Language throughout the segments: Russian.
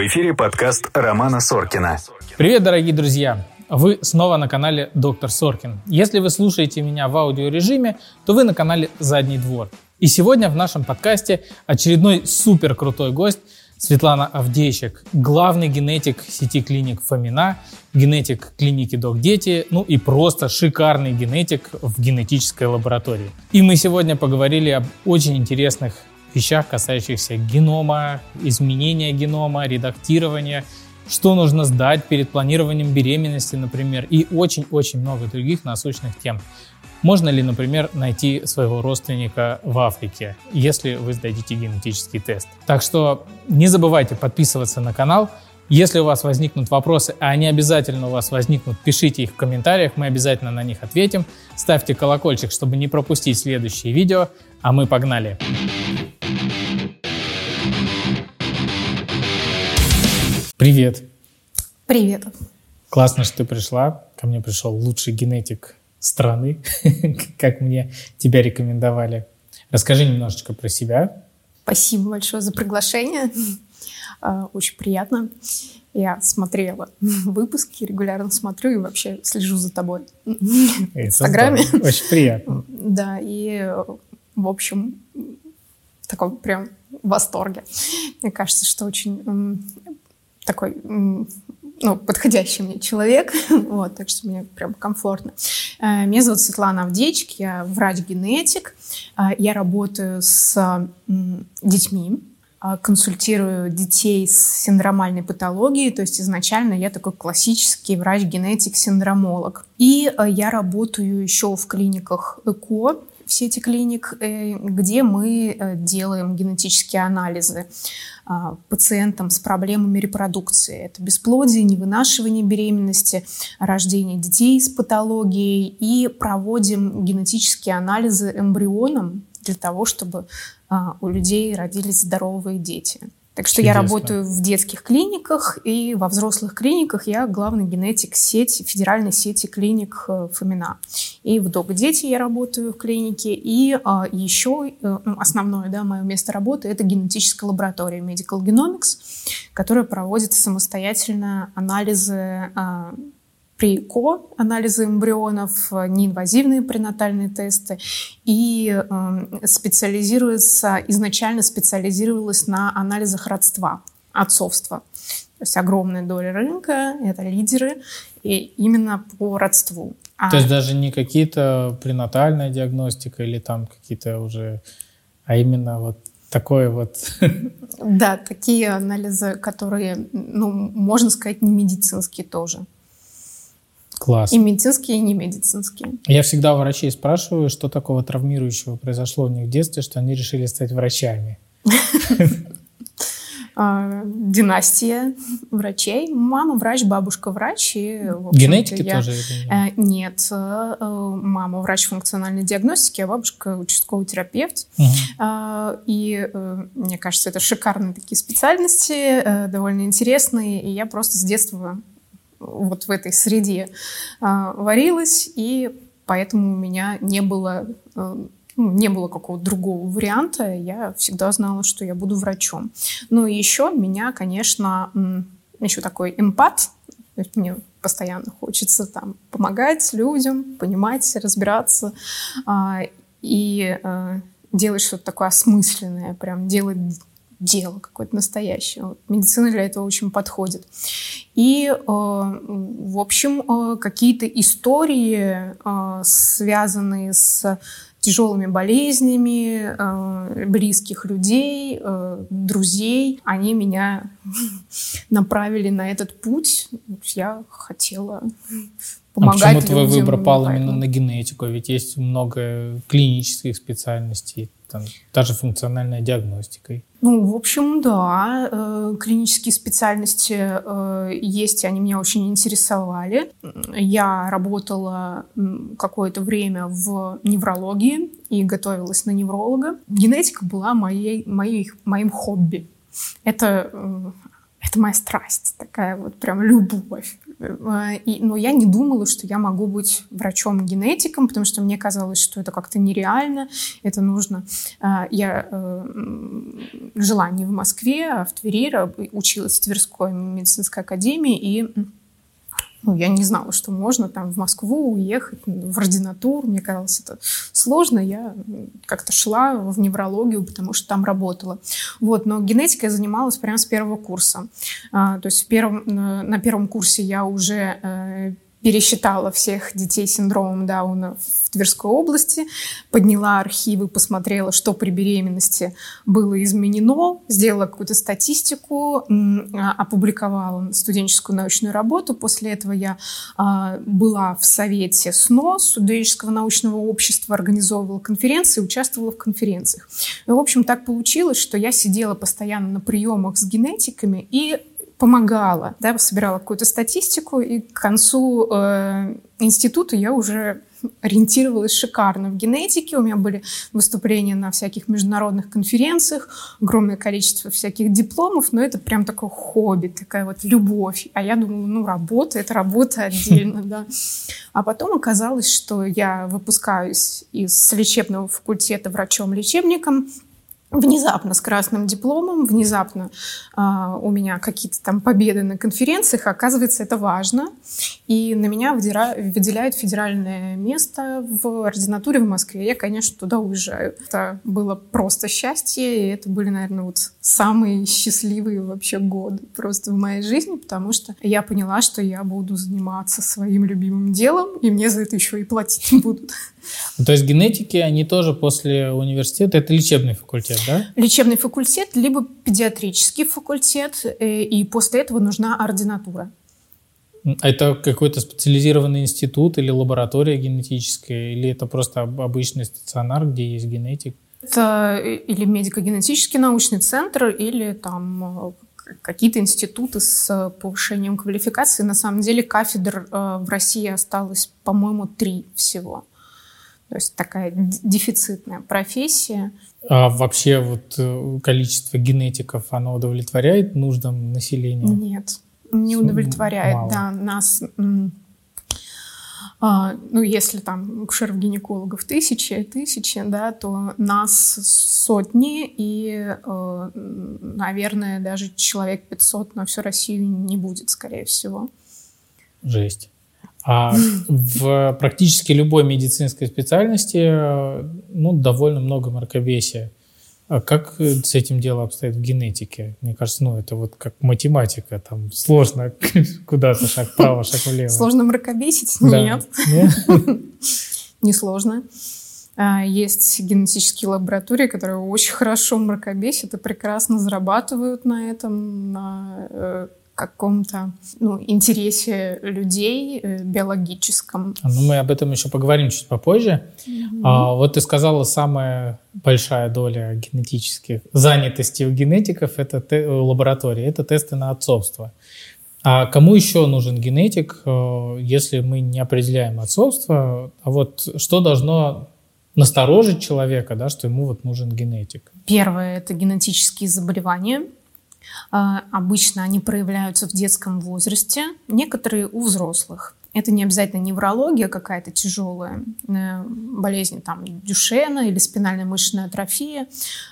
В эфире подкаст Романа Соркина. Привет, дорогие друзья! Вы снова на канале Доктор Соркин. Если вы слушаете меня в аудиорежиме, то вы на канале Задний двор. И сегодня в нашем подкасте очередной супер крутой гость Светлана Авдейчик, главный генетик сети клиник Фомина, генетик клиники Док Дети, ну и просто шикарный генетик в генетической лаборатории. И мы сегодня поговорили об очень интересных вещах, касающихся генома, изменения генома, редактирования, что нужно сдать перед планированием беременности, например, и очень-очень много других насущных тем. Можно ли, например, найти своего родственника в Африке, если вы сдадите генетический тест? Так что не забывайте подписываться на канал. Если у вас возникнут вопросы, а они обязательно у вас возникнут, пишите их в комментариях, мы обязательно на них ответим. Ставьте колокольчик, чтобы не пропустить следующие видео, а мы погнали! Привет. Привет. Классно, что ты пришла. Ко мне пришел лучший генетик страны, как мне тебя рекомендовали. Расскажи немножечко про себя. Спасибо большое за приглашение. А, очень приятно. Я смотрела выпуски, регулярно смотрю и вообще слежу за тобой в Инстаграме. Очень приятно. Да, и, в общем, в таком прям восторге. Мне кажется, что очень такой ну, подходящий мне человек, вот, так что мне прям комфортно. Э, меня зовут Светлана Авдеечек, я врач-генетик, э, я работаю с детьми, э, консультирую детей с синдромальной патологией, то есть изначально я такой классический врач-генетик-синдромолог. И я работаю еще в клиниках ЭКО, в сети клиник, где мы делаем генетические анализы а, пациентам с проблемами репродукции. Это бесплодие, невынашивание беременности, рождение детей с патологией. И проводим генетические анализы эмбрионам для того, чтобы а, у людей родились здоровые дети. Так что Чудесно. я работаю в детских клиниках и во взрослых клиниках я главный генетик сети, федеральной сети клиник э, Фомина. И в Док Дети я работаю в клинике. И а, еще э, ну, основное да, мое место работы это генетическая лаборатория Medical Genomics, которая проводит самостоятельно анализы а, при КО анализы эмбрионов, неинвазивные пренатальные тесты и э, специализируется, изначально специализировалась на анализах родства, отцовства. То есть огромная доля рынка, это лидеры, и именно по родству. А... То есть даже не какие-то пренатальная диагностика или там какие-то уже, а именно вот такое вот. Да, такие анализы, которые, ну, можно сказать, не медицинские тоже. Класс. И медицинские, и не медицинские. Я всегда у врачей спрашиваю, что такого травмирующего произошло у них в детстве, что они решили стать врачами. А, династия врачей. Мама врач, бабушка врач. И, Генетики я... тоже? Э, нет. Э, мама врач функциональной диагностики, а бабушка участковый терапевт. Угу. И мне кажется, это шикарные такие специальности, э, довольно интересные. И я просто с детства вот в этой среде а, варилась, и поэтому у меня не было э, ну, не было какого-то другого варианта, я всегда знала, что я буду врачом. Ну и еще меня, конечно, еще такой эмпат, мне постоянно хочется там помогать людям, понимать, разбираться а, и а, делать что-то такое осмысленное, прям делать дело какое-то настоящее. Медицина для этого очень подходит. И, э, в общем, э, какие-то истории, э, связанные с тяжелыми болезнями близких людей, друзей, они меня направили на этот путь. Я хотела помогать а почему твой выбор пал именно на генетику? Ведь есть много клинических специальностей там, даже функциональной диагностикой. Ну, в общем, да, э, клинические специальности э, есть, и они меня очень интересовали. Я работала какое-то время в неврологии и готовилась на невролога. Генетика была моей, моей, моим хобби. Это, э, это моя страсть, такая вот прям любовь но я не думала, что я могу быть врачом-генетиком, потому что мне казалось, что это как-то нереально, это нужно. Э, я э, жила не в Москве, а в Твери, училась в Тверской медицинской академии, и ну, я не знала, что можно там в Москву уехать, в ординатуру. Мне казалось это сложно. Я как-то шла в неврологию, потому что там работала. Вот, но генетикой я занималась прямо с первого курса. А, то есть в первом, на первом курсе я уже э, пересчитала всех детей с синдромом Дауна в Тверской области, подняла архивы, посмотрела, что при беременности было изменено, сделала какую-то статистику, а, опубликовала студенческую научную работу. После этого я а, была в совете СНО, студенческого научного общества, организовывала конференции, участвовала в конференциях. И, в общем, так получилось, что я сидела постоянно на приемах с генетиками и помогала, да, собирала какую-то статистику, и к концу э, института я уже ориентировалась шикарно в генетике. У меня были выступления на всяких международных конференциях, огромное количество всяких дипломов, но это прям такое хобби, такая вот любовь. А я думала, ну, работа — это работа отдельно, да. А потом оказалось, что я выпускаюсь из лечебного факультета врачом-лечебником, внезапно с красным дипломом, внезапно э, у меня какие-то там победы на конференциях, оказывается, это важно. И на меня выдира... выделяют федеральное место в ординатуре в Москве. Я, конечно, туда уезжаю. Это было просто счастье, и это были, наверное, вот самые счастливые вообще годы просто в моей жизни, потому что я поняла, что я буду заниматься своим любимым делом, и мне за это еще и платить будут. Ну, то есть генетики, они тоже после университета, это лечебный факультет, да? Лечебный факультет, либо педиатрический факультет, э, и после этого нужна ординатура. Это какой-то специализированный институт или лаборатория генетическая, или это просто обычный стационар, где есть генетик? Это э, или медико-генетический научный центр, или там э, какие-то институты с повышением квалификации. На самом деле кафедр в России осталось, по-моему, три всего. То есть такая дефицитная профеия. А вообще вот э, количество генетиков, оно удовлетворяет нуждам населения? Нет, не удовлетворяет. Мало. Да, нас... А, ну, если там акушеров-гинекологов тысячи, тысячи, да, то нас сотни, и, э, наверное, даже человек 500 на всю Россию не будет, скорее всего. Жесть. А в практически любой медицинской специальности ну, довольно много мракобесия. А как с этим дело обстоит в генетике? Мне кажется, ну, это вот как математика, там сложно куда-то шаг вправо, шаг влево. Сложно мракобесить? Нет. Нет? Не сложно. А, есть генетические лаборатории, которые очень хорошо мракобесят и прекрасно зарабатывают на этом, на э, каком-то ну, интересе людей э, биологическом. А, ну, мы об этом еще поговорим чуть попозже. Mm-hmm. А, вот ты сказала, самая большая доля генетических занятостей у генетиков это те, лаборатории, это тесты на отцовство. А кому еще нужен генетик, э, если мы не определяем отцовство? А вот что должно насторожить человека, да, что ему вот нужен генетик? Первое – это генетические заболевания – обычно они проявляются в детском возрасте, некоторые у взрослых. Это не обязательно неврология какая-то тяжелая, э, болезнь там Дюшена или спинальная мышечная атрофия.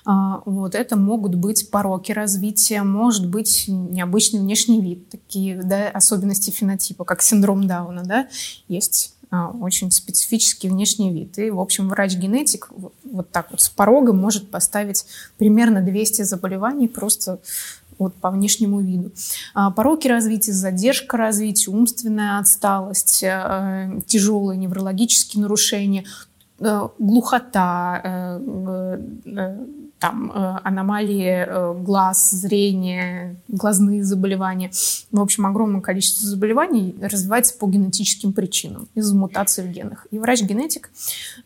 А, вот это могут быть пороки развития, может быть необычный внешний вид, такие да, особенности фенотипа, как синдром Дауна, да, есть а, очень специфический внешний вид. И, в общем, врач-генетик вот так вот с порога может поставить примерно 200 заболеваний просто вот по внешнему виду. А, пороки развития, задержка развития, умственная отсталость, э, тяжелые неврологические нарушения, э, глухота, э, там, аномалии глаз, зрения, глазные заболевания. В общем, огромное количество заболеваний развивается по генетическим причинам из-за мутаций в генах. И врач-генетик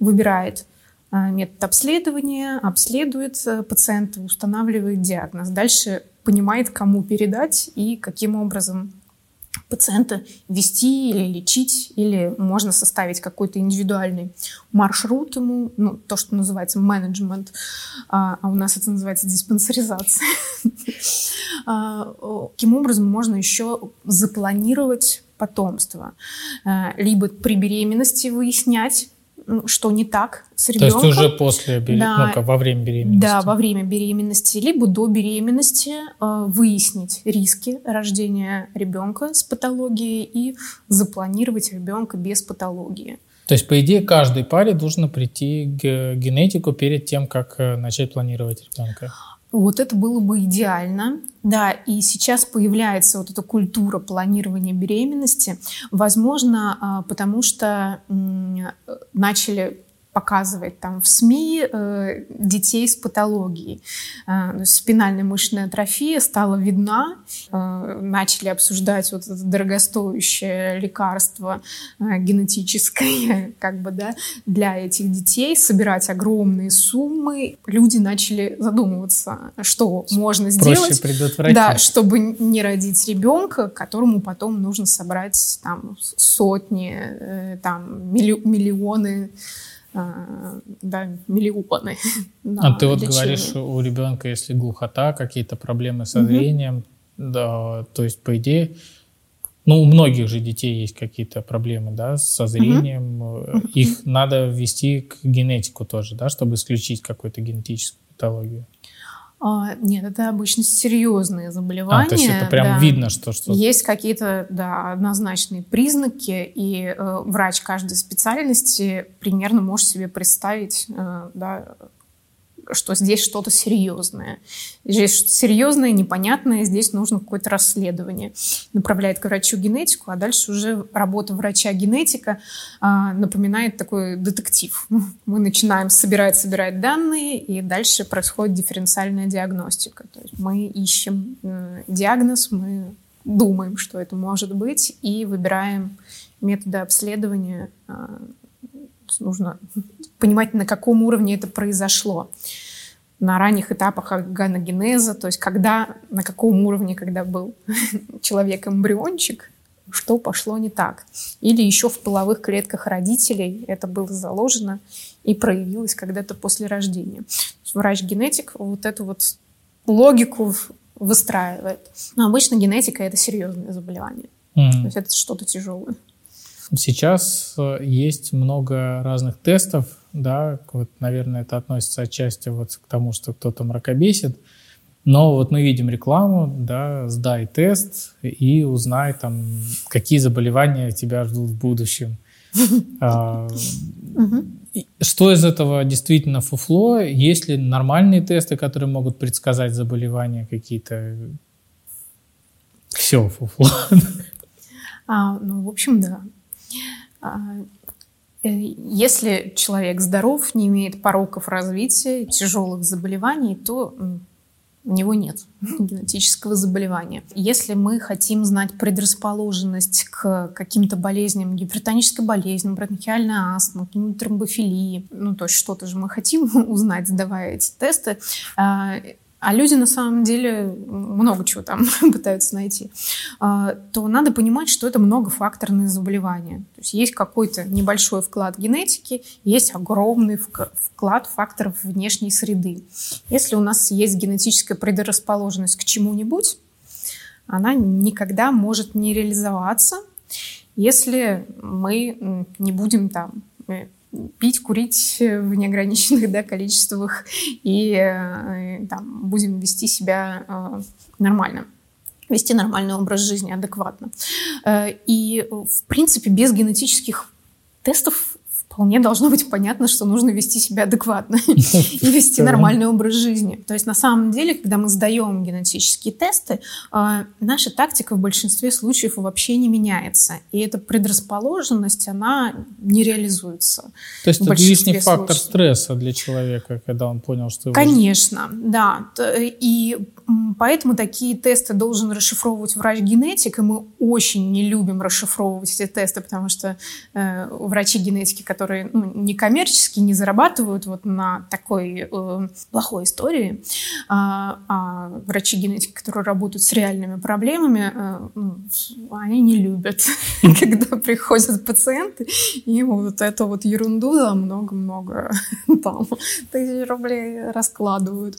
выбирает метод обследования, обследует пациента, устанавливает диагноз. Дальше понимает, кому передать и каким образом пациента вести или лечить, или можно составить какой-то индивидуальный маршрут ему, ну, то, что называется менеджмент, а, а у нас это называется диспансеризация. А, каким образом можно еще запланировать потомство. Э, либо при беременности выяснять, что не так с ребенком. То есть уже после беременности, да, ну, во время беременности. Да, во время беременности, либо до беременности э, выяснить риски рождения ребенка с патологией и запланировать ребенка без патологии. То есть, по идее, каждой паре нужно прийти к генетику перед тем, как э, начать планировать ребенка. Вот это было бы идеально. Да, и сейчас появляется вот эта культура планирования беременности. Возможно, а, потому что начали показывать там в СМИ э, детей с патологией. Э, спинальная мышечная атрофия стала видна, э, начали обсуждать вот это дорогостоящее лекарство э, генетическое как бы, да, для этих детей, собирать огромные суммы. Люди начали задумываться, что можно сделать, да, чтобы не родить ребенка, которому потом нужно собрать там сотни, э, там миллионы а, да, миллионы. а ты вот лечение. говоришь, у ребенка, если глухота, какие-то проблемы со зрением, угу. да, то есть, по идее, ну, у многих же детей есть какие-то проблемы, да, со зрением. Угу. Их надо ввести к генетику тоже, да, чтобы исключить какую-то генетическую патологию. А, нет, это обычно серьезные заболевания. А, то есть это прям да. видно, что что Есть какие-то, да, однозначные признаки, и э, врач каждой специальности примерно может себе представить, э, да, что здесь что-то серьезное. Здесь что-то серьезное, непонятное, здесь нужно какое-то расследование. Направляет к врачу генетику, а дальше уже работа врача-генетика а, напоминает такой детектив. Мы начинаем собирать, собирать данные, и дальше происходит дифференциальная диагностика. То есть мы ищем э, диагноз, мы думаем, что это может быть, и выбираем методы обследования а, нужно понимать, на каком уровне это произошло. На ранних этапах органогенеза, то есть когда, на каком уровне, когда был человек-эмбриончик, что пошло не так. Или еще в половых клетках родителей это было заложено и проявилось когда-то после рождения. Врач-генетик вот эту вот логику выстраивает. Но обычно генетика — это серьезное заболевание. Mm. То есть это что-то тяжелое. Сейчас э, есть много разных тестов, да, вот, наверное, это относится отчасти вот к тому, что кто-то мракобесит, но вот мы видим рекламу, да, сдай тест и узнай там, какие заболевания тебя ждут в будущем. А, что из этого действительно фуфло? Есть ли нормальные тесты, которые могут предсказать заболевания какие-то? Все фуфло. А, ну, в общем, да. А, э, если человек здоров, не имеет пороков развития, тяжелых заболеваний, то у него нет генетического заболевания. Если мы хотим знать предрасположенность к каким-то болезням, гипертонической болезни, бронхиальной каким-то тромбофилии, ну, то есть что-то же мы хотим узнать, сдавая эти тесты, а, люди на самом деле много чего там пытаются найти, а, то надо понимать, что это многофакторные заболевания. То есть есть какой-то небольшой вклад генетики, есть огромный вклад факторов внешней среды. Если у нас есть генетическая предрасположенность к чему-нибудь, она никогда может не реализоваться, если мы не будем там э, пить, курить в неограниченных да, количествах и э, там, будем вести себя э, нормально вести нормальный образ жизни, адекватно. Э, и, в принципе, без генетических тестов вполне должно быть понятно, что нужно вести себя адекватно и вести нормальный образ жизни. То есть на самом деле, когда мы сдаем генетические тесты, а, наша тактика в большинстве случаев вообще не меняется. И эта предрасположенность, она не реализуется. То есть это лишний фактор стресса для человека, когда он понял, что... Его... Конечно, да. И поэтому такие тесты должен расшифровывать врач-генетик, и мы очень не любим расшифровывать эти тесты, потому что э, врачи-генетики, которые которые ну, некоммерчески не зарабатывают вот на такой э, плохой истории, а, а врачи-генетики, которые работают с реальными проблемами, э, ну, они не любят, когда приходят пациенты и вот эту вот ерунду за много-много там тысяч рублей раскладывают,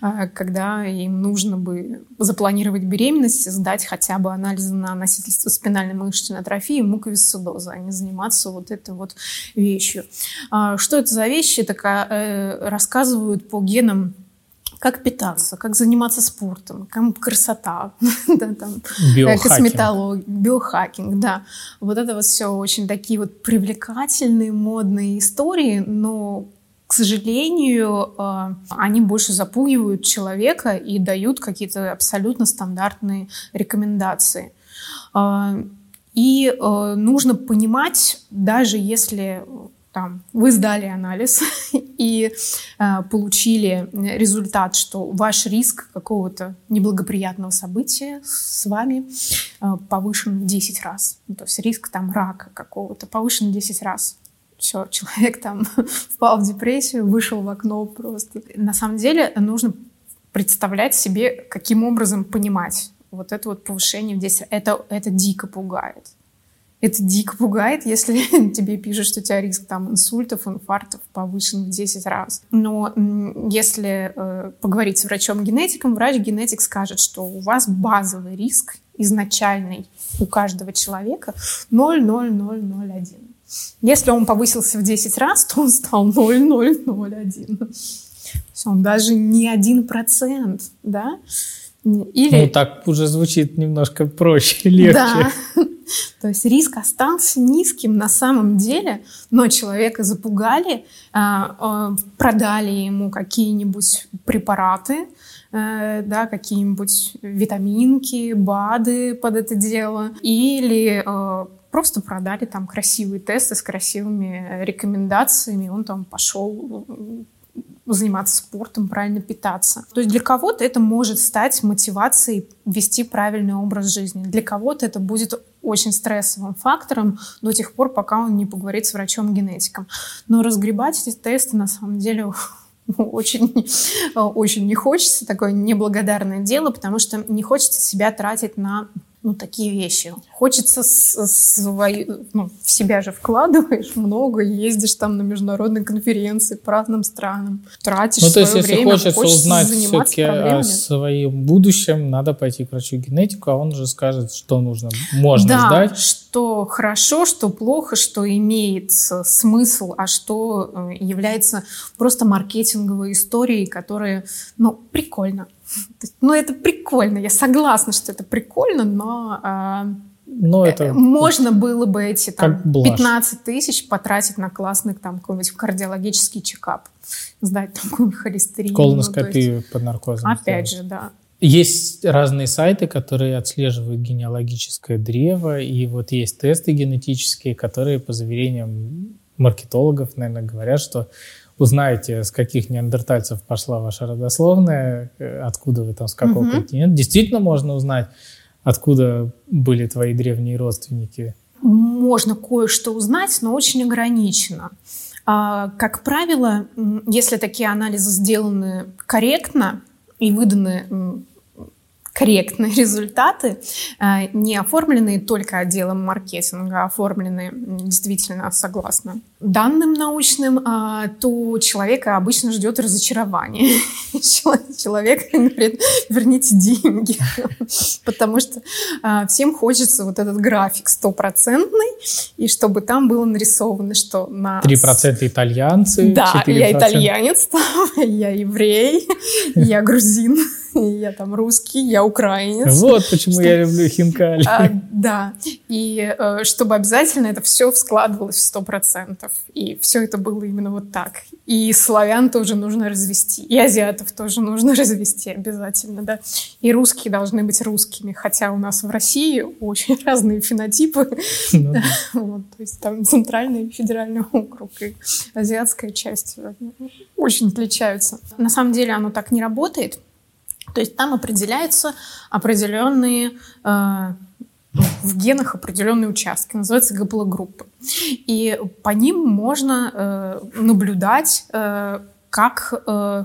а, когда им нужно бы запланировать беременность, сдать хотя бы анализы на носительство спинальной мышечной атрофии и муковисцидоза, а не заниматься вот этой вот вещью. А, что это за вещи? Так э, рассказывают по генам как питаться, как заниматься спортом, как красота, да, там, э, косметология, биохакинг, да. Вот это вот все очень такие вот привлекательные, модные истории, но к сожалению, э, они больше запугивают человека и дают какие-то абсолютно стандартные рекомендации. Э, и нужно понимать, даже если там, вы сдали анализ и э, получили результат, что ваш риск какого-то неблагоприятного события с вами э, повышен в 10 раз. Ну, то есть риск там рака какого-то повышен в 10 раз. Все, человек там впал в депрессию, вышел в окно просто. На самом деле нужно представлять себе, каким образом понимать вот это вот повышение в 10 Это, это дико пугает. Это дико пугает, если тебе пишут, что у тебя риск там инсультов, инфарктов повышен в 10 раз. Но если э, поговорить с врачом-генетиком, врач-генетик скажет, что у вас базовый риск изначальный у каждого человека 0,0001. Если он повысился в 10 раз, то он стал 0,001. Он даже не один процент, да? Или... Ну, так уже звучит немножко проще, легче. Да. То есть риск остался низким на самом деле, но человека запугали, а, а, продали ему какие-нибудь препараты, э, да, какие-нибудь витаминки, БАДы под это дело, или э, просто продали там красивые тесты с красивыми рекомендациями, он там пошел заниматься спортом, правильно питаться. То есть для кого-то это может стать мотивацией вести правильный образ жизни. Для кого-то это будет очень стрессовым фактором до тех пор, пока он не поговорит с врачом-генетиком. Но разгребать эти тесты на самом деле очень, очень не хочется, такое неблагодарное дело, потому что не хочется себя тратить на ну, такие вещи. Хочется свои, ну, в себя же вкладываешь много, ездишь там на международные конференции по разным странам, тратишь ну, то есть, если время, хочется узнать все-таки о своем будущем, надо пойти к врачу-генетику, а он уже скажет, что нужно, можно да, сдать. что хорошо, что плохо, что имеет смысл, а что э, является просто маркетинговой историей, которая, ну, прикольно. Ну, это прикольно, я согласна, что это прикольно, но... А, но это можно было бы эти там, 15 тысяч потратить на классный там какой-нибудь кардиологический чекап, сдать такую холестерин. Колоноскопию ну, под наркозом. Опять сделать. же, да. Есть разные сайты, которые отслеживают генеалогическое древо, и вот есть тесты генетические, которые, по заверениям маркетологов, наверное, говорят, что узнаете, с каких неандертальцев пошла ваша родословная, э, откуда вы там, с какого угу. континента. Действительно можно узнать, откуда были твои древние родственники. Можно кое-что узнать, но очень ограничено. А, как правило, если такие анализы сделаны корректно и выданы корректные результаты, э, не оформленные только отделом маркетинга, а оформленные действительно согласно данным научным, а, то человека обычно ждет разочарование. Человек говорит, верните деньги. Потому что а, всем хочется вот этот график стопроцентный, и чтобы там было нарисовано, что на... 3% итальянцы, Да, 4%... я итальянец, я еврей, я грузин я там русский, я украинец. Вот почему что... я люблю хинкали. А, да, и э, чтобы обязательно это все складывалось в сто процентов, и все это было именно вот так. И славян тоже нужно развести, и азиатов тоже нужно развести обязательно, да. И русские должны быть русскими, хотя у нас в России очень разные фенотипы. Ну, вот, то есть там центральный федеральный округ и азиатская часть э, очень отличаются. На самом деле оно так не работает. То есть там определяются определенные э, в генах определенные участки, называются гаплогруппы. И по ним можно э, наблюдать, э, как, э,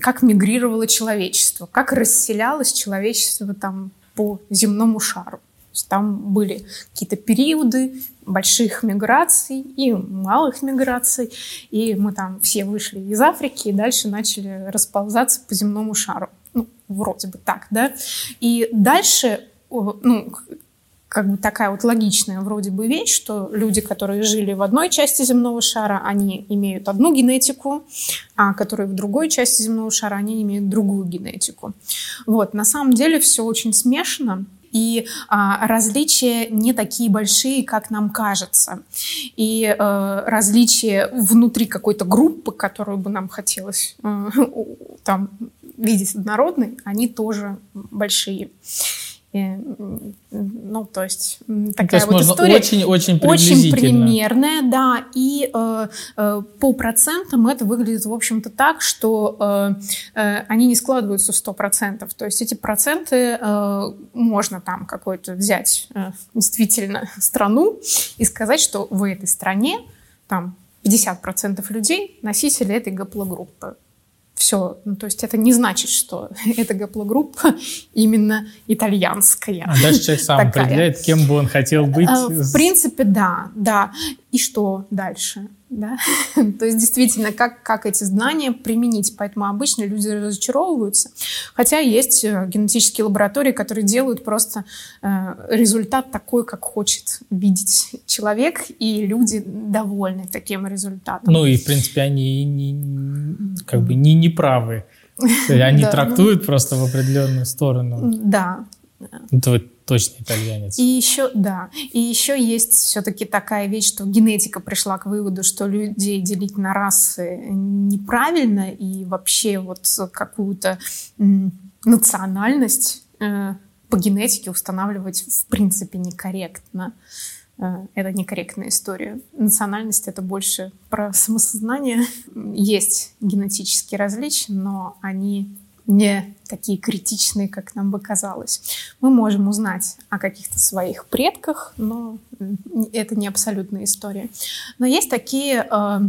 как мигрировало человечество, как расселялось человечество там, по земному шару. Там были какие-то периоды, больших миграций и малых миграций. И мы там все вышли из Африки и дальше начали расползаться по земному шару. Ну, вроде бы так, да. И дальше, ну, как бы такая вот логичная вроде бы вещь, что люди, которые жили в одной части земного шара, они имеют одну генетику, а которые в другой части земного шара, они имеют другую генетику. Вот, на самом деле все очень смешано, и а, различия не такие большие, как нам кажется. И а, различия внутри какой-то группы, которую бы нам хотелось а, там видеть однородной, они тоже большие. Ну, то есть такая то есть вот история. Очень-очень Очень примерная, да. И э, э, по процентам это выглядит, в общем-то, так, что э, э, они не складываются в 100%. То есть эти проценты э, можно там какой-то взять э, действительно страну и сказать, что в этой стране там 50% людей носители этой гаплогруппы все. Ну, то есть это не значит, что эта гаплогруппа именно итальянская. А дальше человек сам такая. определяет, кем бы он хотел быть. А, в принципе, да, да. И что дальше? Да? То есть действительно, как, как эти знания применить. Поэтому обычно люди разочаровываются. Хотя есть э, генетические лаборатории, которые делают просто э, результат такой, как хочет видеть человек, и люди довольны таким результатом. Ну и, в принципе, они не, как бы не неправы. Они трактуют просто в определенную сторону. Да. Это вот точно итальянец. И еще, да, и еще есть все-таки такая вещь, что генетика пришла к выводу, что людей делить на расы неправильно, и вообще вот какую-то национальность э, по генетике устанавливать в принципе некорректно. Э, это некорректная история. Национальность — это больше про самосознание. Есть генетические различия, но они не такие критичные, как нам бы казалось. Мы можем узнать о каких-то своих предках, но это не абсолютная история. Но есть такие э,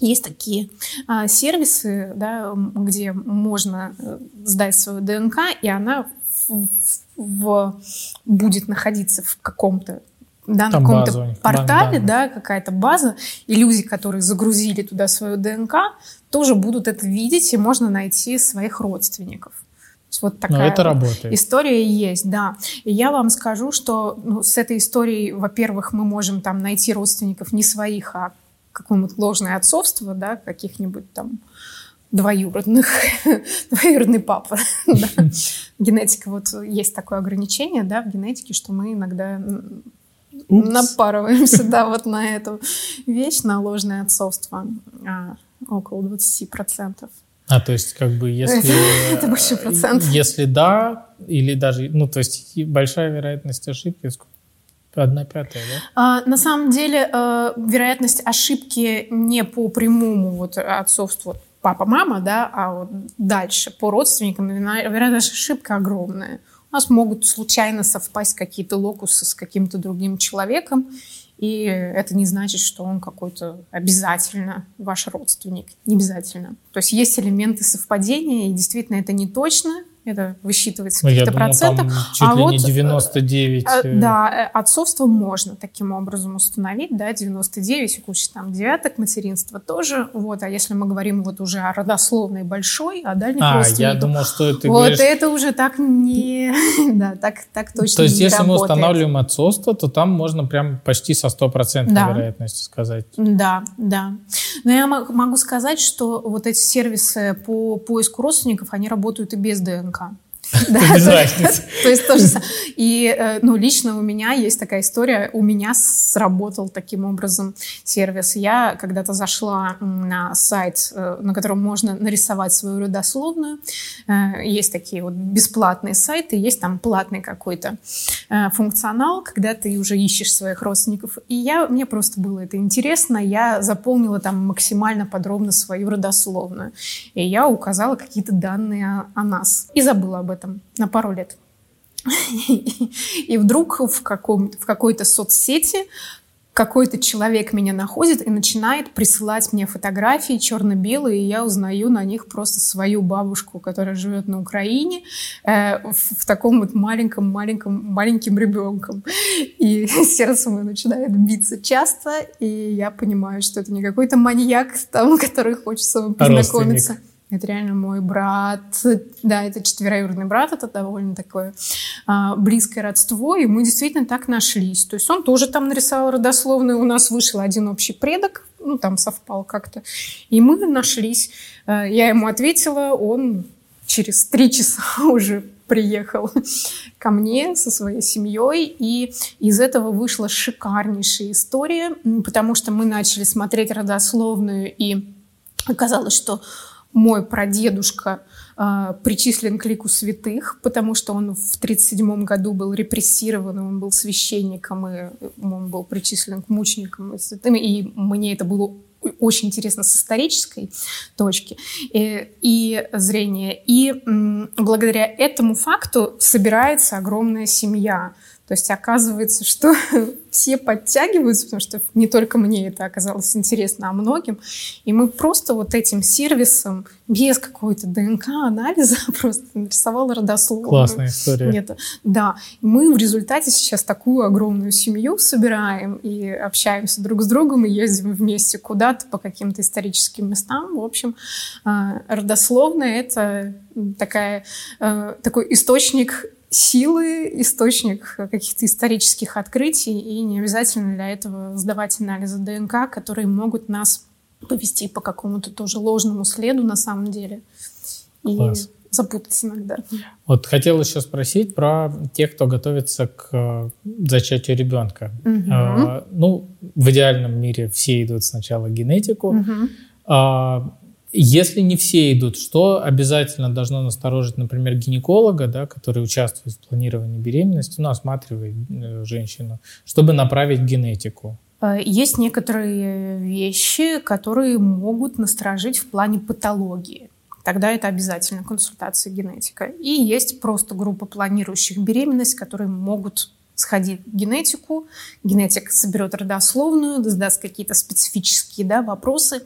есть такие а, сервисы, да, где можно э, сдать свою ДНК, и она в, в, будет находиться в каком-то да, на каком-то портале, да, какая-то база, и люди, которые загрузили туда свою ДНК, тоже будут это видеть, и можно найти своих родственников. Вот такая Но это вот работает. история есть, да. И я вам скажу, что ну, с этой историей, во-первых, мы можем там найти родственников не своих, а какое-нибудь ложное отцовство, да, каких-нибудь там двоюродных, двоюродный папа. Генетика, вот есть такое ограничение, да, в генетике, что мы иногда Упс. напарываемся, да, вот на эту вещь, на ложное отцовство, а, около 20%. А, то есть, как бы, если... Это большой процент. Если да, или даже, ну, то есть, большая вероятность ошибки, одна пятая, да? А, на самом деле, э, вероятность ошибки не по прямому вот отцовству папа-мама, да, а вот дальше по родственникам вероятность ошибки огромная. У нас могут случайно совпасть какие-то локусы с каким-то другим человеком, и это не значит, что он какой-то обязательно ваш родственник. Не обязательно. То есть есть элементы совпадения, и действительно это не точно, это высчитывается ну, каких-то процентов. Там чуть а ли вот, не 99. Э, э, да, э, отцовство можно таким образом установить, да, 99, куча там девяток, материнства тоже. Вот, а если мы говорим вот уже о родословной большой, о дальних а, родственниках. я думал, что это Вот говоришь... это уже так не... да, так, так точно То есть, если работает. мы устанавливаем отцовство, то там можно прям почти со стопроцентной да. вероятностью сказать. Да, да. Но я могу сказать, что вот эти сервисы по поиску родственников, они работают и без ДНК. ДНК. Да, Без разницы. То есть тоже И, э, ну, лично у меня есть такая история. У меня сработал таким образом сервис. Я когда-то зашла на сайт, э, на котором можно нарисовать свою родословную. Э, есть такие вот бесплатные сайты, есть там платный какой-то функционал, когда ты уже ищешь своих родственников. И я, мне просто было это интересно. Я заполнила там максимально подробно свою родословную. И я указала какие-то данные о, о нас. И забыла об этом этом на пару лет. И вдруг в, каком, в какой-то соцсети какой-то человек меня находит и начинает присылать мне фотографии черно-белые, и я узнаю на них просто свою бабушку, которая живет на Украине, э, в, в таком вот маленьком-маленьком маленьким ребенком. И сердце мое начинает биться часто, и я понимаю, что это не какой-то маньяк, там, который хочет с вами познакомиться. Родственник. Это реально мой брат. Да, это четвероюродный брат, это довольно такое а, близкое родство, и мы действительно так нашлись. То есть он тоже там нарисовал родословную, у нас вышел один общий предок, ну, там совпал как-то. И мы нашлись. А, я ему ответила, он через три часа уже приехал ко мне со своей семьей, и из этого вышла шикарнейшая история, потому что мы начали смотреть родословную, и оказалось, что мой прадедушка э, причислен к лику святых, потому что он в 1937 году был репрессирован, он был священником, и он был причислен к мученикам и святым, и мне это было очень интересно с исторической точки и, и зрения. И м, благодаря этому факту собирается огромная семья. То есть оказывается, что все подтягиваются, потому что не только мне это оказалось интересно, а многим. И мы просто вот этим сервисом, без какой-то ДНК-анализа, просто нарисовала родословную. Классная история. Где-то. Да. Мы в результате сейчас такую огромную семью собираем и общаемся друг с другом, и ездим вместе куда-то по каким-то историческим местам. В общем, а, родословная — это такая, э, такой источник силы, источник каких-то исторических открытий, и не обязательно для этого сдавать анализы ДНК, которые могут нас повести по какому-то тоже ложному следу на самом деле. И Класс. запутать иногда. Вот хотел еще спросить про тех, кто готовится к э, зачатию ребенка. Угу. А, ну, в идеальном мире все идут сначала генетику. Угу. А, если не все идут, что обязательно должно насторожить, например, гинеколога, да, который участвует в планировании беременности, ну, осматривает э, женщину, чтобы направить генетику? Э, есть некоторые вещи, которые могут насторожить в плане патологии. Тогда это обязательно консультация генетика. И есть просто группа планирующих беременность, которые могут сходить в генетику, генетик соберет родословную, задаст какие-то специфические да, вопросы,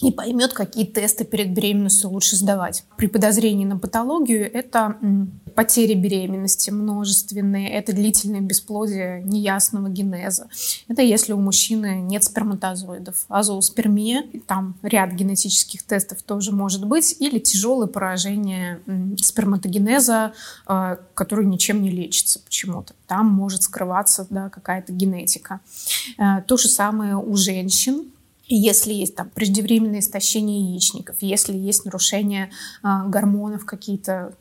и поймет, какие тесты перед беременностью лучше сдавать. При подозрении на патологию это потери беременности множественные, это длительное бесплодие неясного генеза. Это если у мужчины нет сперматозоидов. Азооспермия, там ряд генетических тестов тоже может быть, или тяжелое поражение сперматогенеза, а, который ничем не лечится почему-то. Там может скрываться да, какая-то генетика. Э, то же самое у женщин, если есть там преждевременное истощение яичников, если есть нарушение э, гормонов какие-то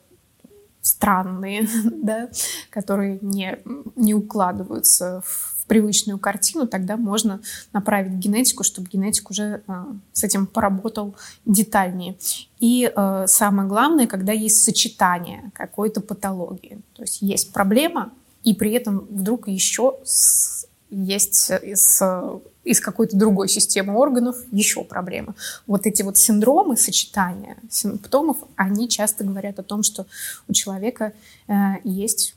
странные, да, которые не, не укладываются в привычную картину, тогда можно направить генетику, чтобы генетик уже э, с этим поработал детальнее. И э, самое главное, когда есть сочетание какой-то патологии. То есть есть проблема, и при этом вдруг еще с, есть с из какой-то другой системы органов еще проблемы. Вот эти вот синдромы, сочетания симптомов, они часто говорят о том, что у человека э, есть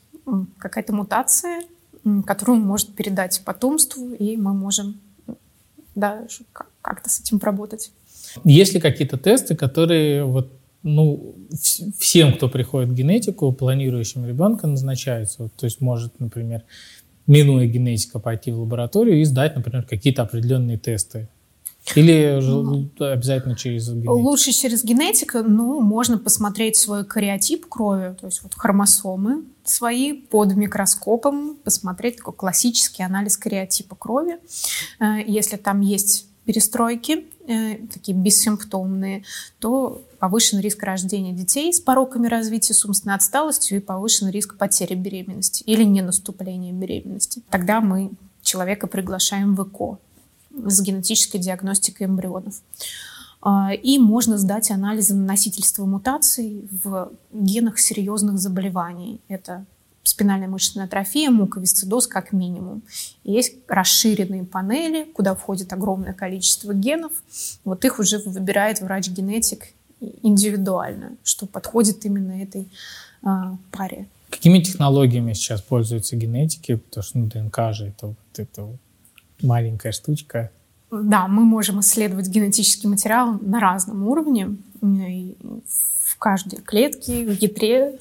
какая-то мутация, которую он может передать потомству, и мы можем да, как-то с этим поработать. Есть ли какие-то тесты, которые вот ну, всем, кто приходит в генетику, планирующим ребенка, назначаются? То есть может, например, минуя генетика, пойти в лабораторию и сдать, например, какие-то определенные тесты? Или ну, обязательно через генетику? Лучше через генетику, но можно посмотреть свой кариотип крови, то есть вот хромосомы свои под микроскопом, посмотреть такой классический анализ кариотипа крови. Э, если там есть перестройки, э, такие бессимптомные, то повышен риск рождения детей с пороками развития, с умственной отсталостью и повышен риск потери беременности или не наступления беременности. Тогда мы человека приглашаем в ЭКО с генетической диагностикой эмбрионов. А, и можно сдать анализы на носительство мутаций в генах серьезных заболеваний. Это спинальная мышечная атрофия, муковисцидоз как минимум. есть расширенные панели, куда входит огромное количество генов. Вот их уже выбирает врач-генетик индивидуально, что подходит именно этой а, паре. Какими технологиями сейчас пользуются генетики? Потому что ну, ДНК же это вот это маленькая штучка. Да, мы можем исследовать генетический материал на разном уровне. И в каждой клетке, в ядре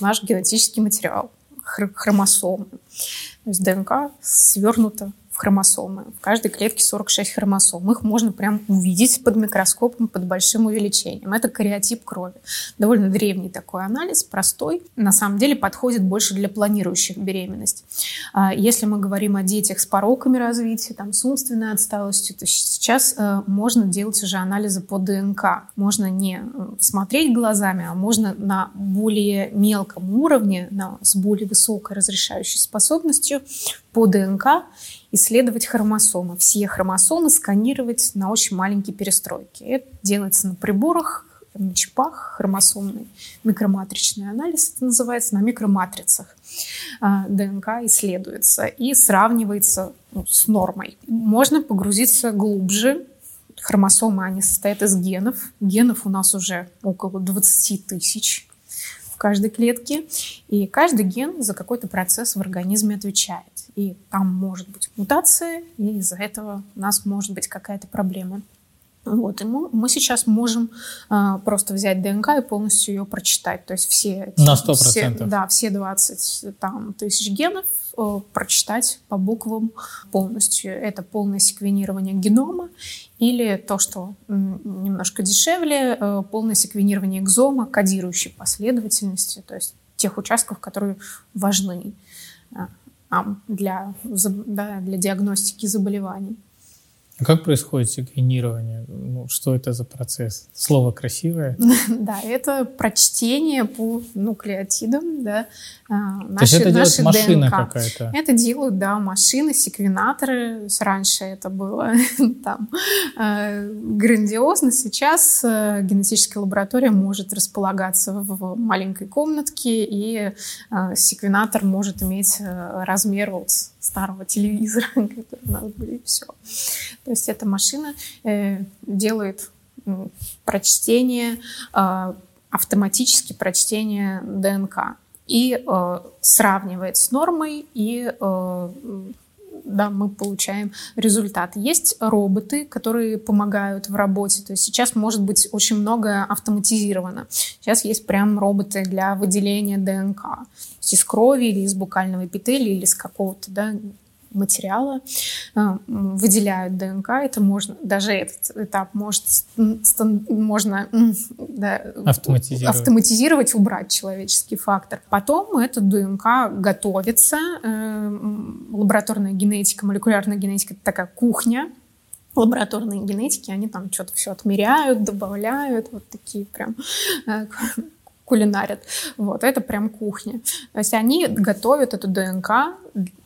наш генетический материал, хромосомы. То есть ДНК свернута в хромосомы. В каждой клетке 46 хромосом. Их можно прям увидеть под микроскопом, под большим увеличением. Это кариотип крови. Довольно древний такой анализ, простой. На самом деле подходит больше для планирующих беременность. А, если мы говорим о детях с пороками развития, там, с умственной отсталостью, то сейчас э, можно делать уже анализы по ДНК. Можно не э, смотреть глазами, а можно на более мелком уровне, на, с более высокой разрешающей способностью по ДНК исследовать хромосомы. Все хромосомы сканировать на очень маленькие перестройки. Это делается на приборах, на чипах, хромосомный микроматричный анализ, это называется, на микроматрицах. А, ДНК исследуется и сравнивается ну, с нормой. Можно погрузиться глубже. Хромосомы, они состоят из генов. Генов у нас уже около 20 тысяч в каждой клетке. И каждый ген за какой-то процесс в организме отвечает и там может быть мутация, и из-за этого у нас может быть какая-то проблема. Вот, и мы, мы сейчас можем э, просто взять ДНК и полностью ее прочитать. То есть все... На 100%. Все, да, все 20 там, тысяч генов э, прочитать по буквам полностью. Это полное секвенирование генома или то, что немножко дешевле, э, полное секвенирование экзома, кодирующей последовательности, то есть тех участков, которые важны для, да, для диагностики заболеваний. А как происходит секвенирование? Ну, что это за процесс? Слово красивое? Да, это прочтение по нуклеотидам, да. Наши, То есть это делает машина какая-то? Это делают, да, машины, секвенаторы. Раньше это было там э, грандиозно. Сейчас э, генетическая лаборатория может располагаться в маленькой комнатке, и э, секвенатор может иметь размер вот старого телевизора, который у нас был, и все. То есть эта машина э, делает прочтение, э, автоматически прочтение ДНК и э, сравнивает с нормой, и э, да, мы получаем результат. Есть роботы, которые помогают в работе. То есть сейчас может быть очень многое автоматизировано. Сейчас есть прям роботы для выделения ДНК. То есть из крови или из букального эпителия или из какого-то да, материала э, выделяют ДНК. Это можно, даже этот этап может, можно да, автоматизировать. автоматизировать, убрать человеческий фактор. Потом эта ДНК готовится. Э, лабораторная генетика, молекулярная генетика — это такая кухня, лабораторные генетики, они там что-то все отмеряют, добавляют, вот такие прям э, кулинарят. Вот, это прям кухня. То есть они готовят эту ДНК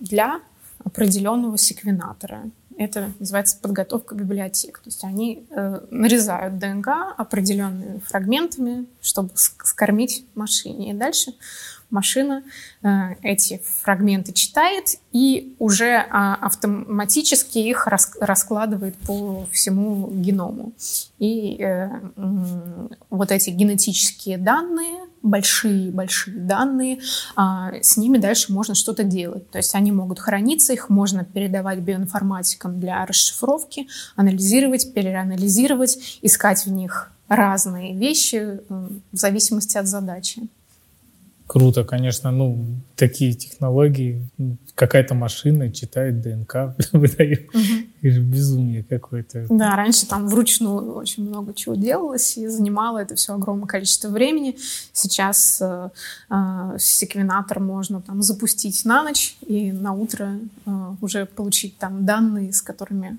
для определенного секвенатора. Это называется подготовка библиотек. То есть они э, нарезают ДНК определенными фрагментами, чтобы скормить машине. И дальше машина э, эти фрагменты читает и уже э, автоматически их рас, раскладывает по всему геному. И э, вот эти генетические данные большие-большие данные, а, с ними дальше можно что-то делать. То есть они могут храниться, их можно передавать биоинформатикам для расшифровки, анализировать, переанализировать, искать в них разные вещи в зависимости от задачи. Круто, конечно, ну, такие технологии, какая-то машина читает ДНК, выдает. Угу. безумие какое-то. Да, раньше там вручную очень много чего делалось и занимало это все огромное количество времени. Сейчас э, э, секвенатор можно там запустить на ночь и на утро э, уже получить там данные, с которыми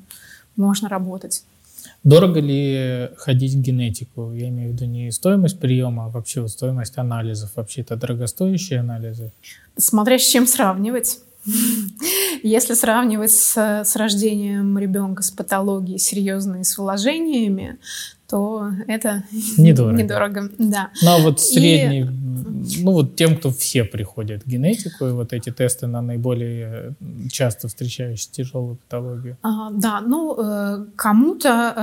можно работать. Дорого ли ходить в генетику? Я имею в виду не стоимость приема, а вообще вот стоимость анализов. Вообще это дорогостоящие анализы? Смотря с чем сравнивать. Если сравнивать с, с рождением ребенка с патологией серьезной, с вложениями, то это недорого. недорого да. Ну а вот средний, и... ну вот тем, кто все приходят генетику, и вот эти тесты на наиболее часто встречающие тяжелую патологию. А, да, ну э, кому-то,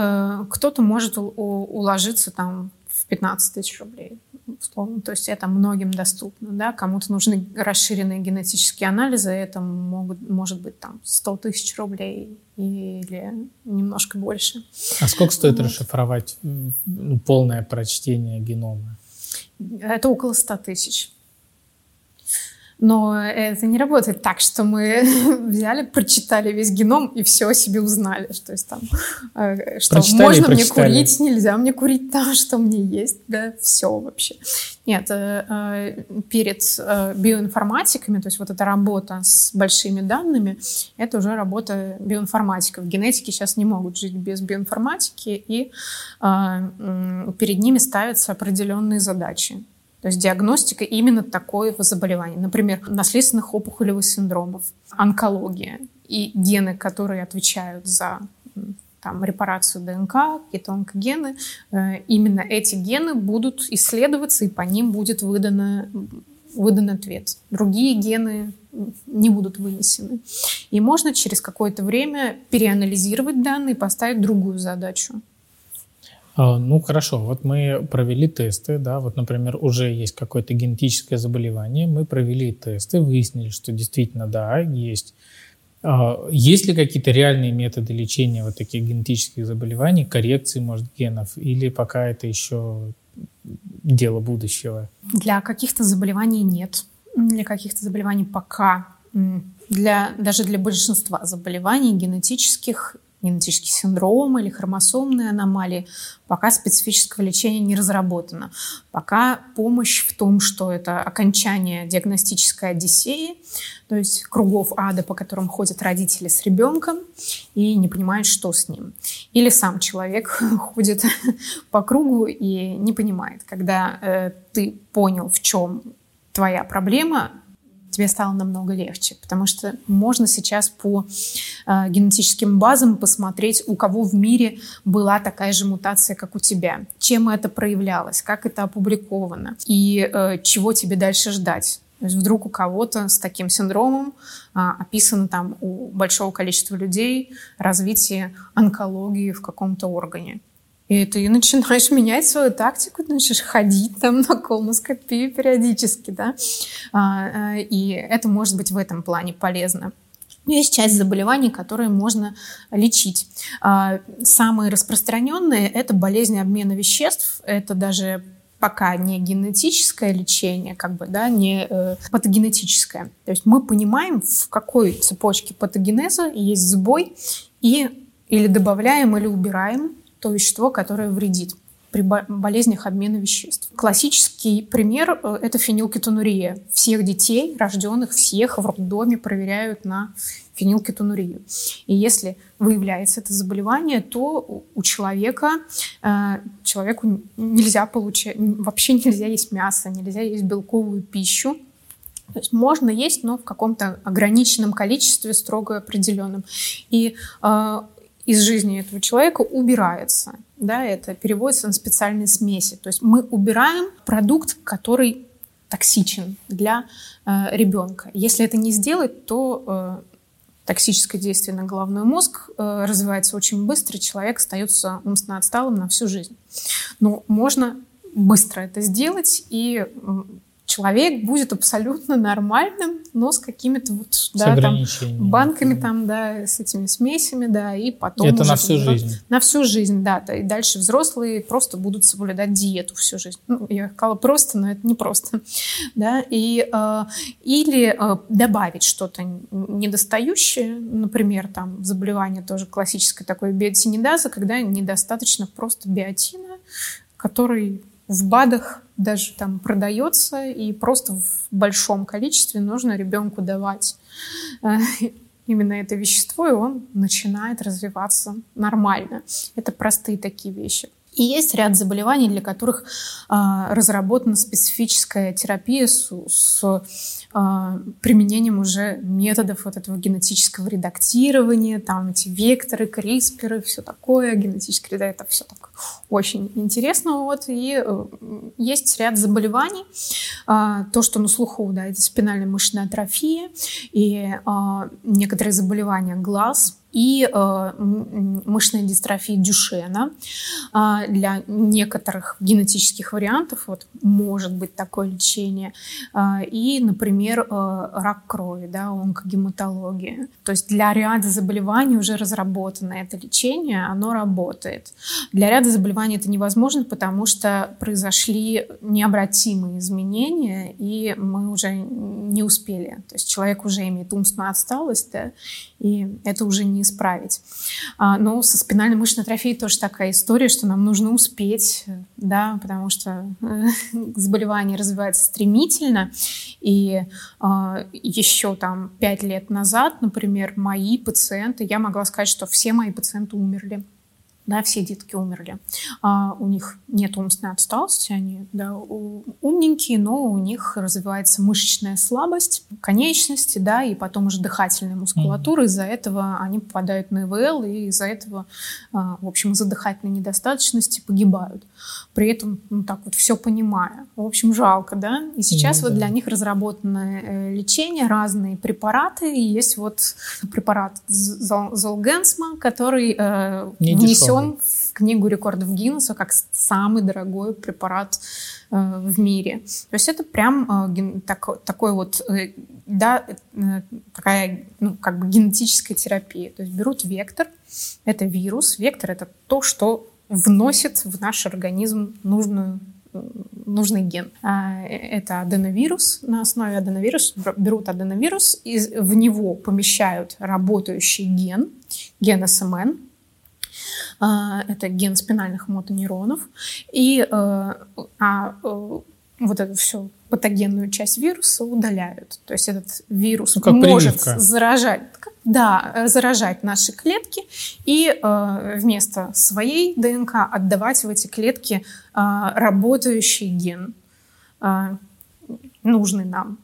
э, кто-то может уложиться там в 15 тысяч рублей. Условно. То есть это многим доступно. Да? Кому-то нужны расширенные генетические анализы, это могут, может быть там 100 тысяч рублей или немножко больше. А сколько стоит вот. расшифровать ну, полное прочтение генома? Это около 100 тысяч. Но это не работает так, что мы взяли, прочитали весь геном и все о себе узнали. То есть там, э, что прочитали можно мне курить, нельзя мне курить то, что мне есть, да, все вообще. Нет, э, э, перед биоинформатиками, то есть вот эта работа с большими данными, это уже работа биоинформатиков. Генетики сейчас не могут жить без биоинформатики, и перед ними ставятся определенные задачи. То есть диагностика именно такого заболевания. Например, наследственных опухолевых синдромов, онкология и гены, которые отвечают за там, репарацию ДНК, какие-то онкогены, э, именно эти гены будут исследоваться, и по ним будет выдано, выдан ответ. Другие гены не будут вынесены. И можно через какое-то время переанализировать данные поставить другую задачу. А, ну хорошо, вот мы провели тесты, да, вот, например, уже есть какое-то генетическое заболевание, мы провели тесты, выяснили, что действительно, да, есть. А, есть ли какие-то реальные методы лечения вот таких генетических заболеваний, коррекции, может, генов, или пока это еще дело будущего? Для каких-то заболеваний нет. Для каких-то заболеваний пока для, даже для большинства заболеваний генетических генетический синдром или хромосомные аномалии, пока специфического лечения не разработано. Пока помощь в том, что это окончание диагностической одиссеи, то есть кругов ада, по которым ходят родители с ребенком и не понимают, что с ним. Или сам человек ходит по кругу и не понимает. Когда э, ты понял, в чем твоя проблема, тебе стало намного легче, потому что можно сейчас по э, генетическим базам посмотреть, у кого в мире была такая же мутация, как у тебя, чем это проявлялось, как это опубликовано и э, чего тебе дальше ждать. То есть вдруг у кого-то с таким синдромом а, описано там у большого количества людей развитие онкологии в каком-то органе. И ты начинаешь менять свою тактику, ты начинаешь ходить там на колоноскопию периодически, да. А, а, и это может быть в этом плане полезно. Есть часть заболеваний, которые можно лечить. А, самые распространенные – это болезни обмена веществ. Это даже пока не генетическое лечение, как бы, да, не э, патогенетическое. То есть мы понимаем, в какой цепочке патогенеза есть сбой, и или добавляем, или убираем то вещество, которое вредит при болезнях обмена веществ. Классический пример э, – это фенилкетонурия. Всех детей, рожденных, всех в роддоме проверяют на фенилкетонурию. И если выявляется это заболевание, то у человека, э, человеку нельзя получать, вообще нельзя есть мясо, нельзя есть белковую пищу, то есть можно есть, но в каком-то ограниченном количестве, строго определенном. И э, из жизни этого человека убирается. Да, это переводится на специальные смеси. То есть мы убираем продукт, который токсичен для э, ребенка. Если это не сделать, то э, токсическое действие на головной мозг э, развивается очень быстро, человек остается умственно отсталым на всю жизнь. Но можно быстро это сделать, и человек будет абсолютно нормальным, но с какими-то вот, с да, там, банками там, да, с этими смесями, да, и потом... Это уже, на всю жизнь? На всю жизнь, да, да, и дальше взрослые просто будут соблюдать диету всю жизнь. Ну, я сказала просто, но это не просто, да, и э, или э, добавить что-то недостающее, например, там, заболевание тоже классическое такое биотинидаза, когда недостаточно просто биотина, который в БАДах даже там продается, и просто в большом количестве нужно ребенку давать э, именно это вещество, и он начинает развиваться нормально. Это простые такие вещи. И есть ряд заболеваний, для которых э, разработана специфическая терапия с, с э, применением уже методов вот этого генетического редактирования, там эти векторы, CRISPR, все такое, генетическое это все так очень интересно. Вот. И э, есть ряд заболеваний, э, то, что на слуху, да, это спинальная мышечная атрофия и э, некоторые заболевания глаз, и э, мышечная дистрофия Дюшена. Э, для некоторых генетических вариантов вот, может быть такое лечение. Э, и, например, э, рак крови, да, онкогематология. То есть для ряда заболеваний уже разработано это лечение, оно работает. Для ряда заболеваний это невозможно, потому что произошли необратимые изменения, и мы уже не успели. То есть человек уже имеет умственную отсталость, да, и это уже не исправить. А, но со спинальной мышечной атрофией тоже такая история, что нам нужно успеть, да, потому что э, заболевание развивается стремительно, и а, еще там пять лет назад, например, мои пациенты, я могла сказать, что все мои пациенты умерли да, все детки умерли. А у них нет умственной отсталости, они да, умненькие, но у них развивается мышечная слабость конечности, да, и потом уже дыхательная мускулатура. Mm-hmm. Из-за этого они попадают на ИВЛ, и из-за этого, а, в общем, из-за дыхательной недостаточности погибают. При этом, ну так вот, все понимая. В общем, жалко, да? И сейчас mm-hmm. вот для них разработано э, лечение, разные препараты. И есть вот препарат Золгенсма, который э, внесен внесен в книгу рекордов Гиннесса как самый дорогой препарат э, в мире. То есть это прям э, так, такой вот, э, да, э, такая, ну, как бы генетическая терапия. То есть берут вектор, это вирус, вектор это то, что вносит в наш организм нужную нужный ген. А, это аденовирус. На основе аденовируса берут аденовирус, и в него помещают работающий ген, ген СМН, а, это ген спинальных мотонейронов. И э, а, э, вот эту всю патогенную часть вируса удаляют. То есть этот вирус ну, может прививка. заражать, да, заражать наши клетки и э, вместо своей ДНК отдавать в эти клетки э, работающий ген, э, нужный нам.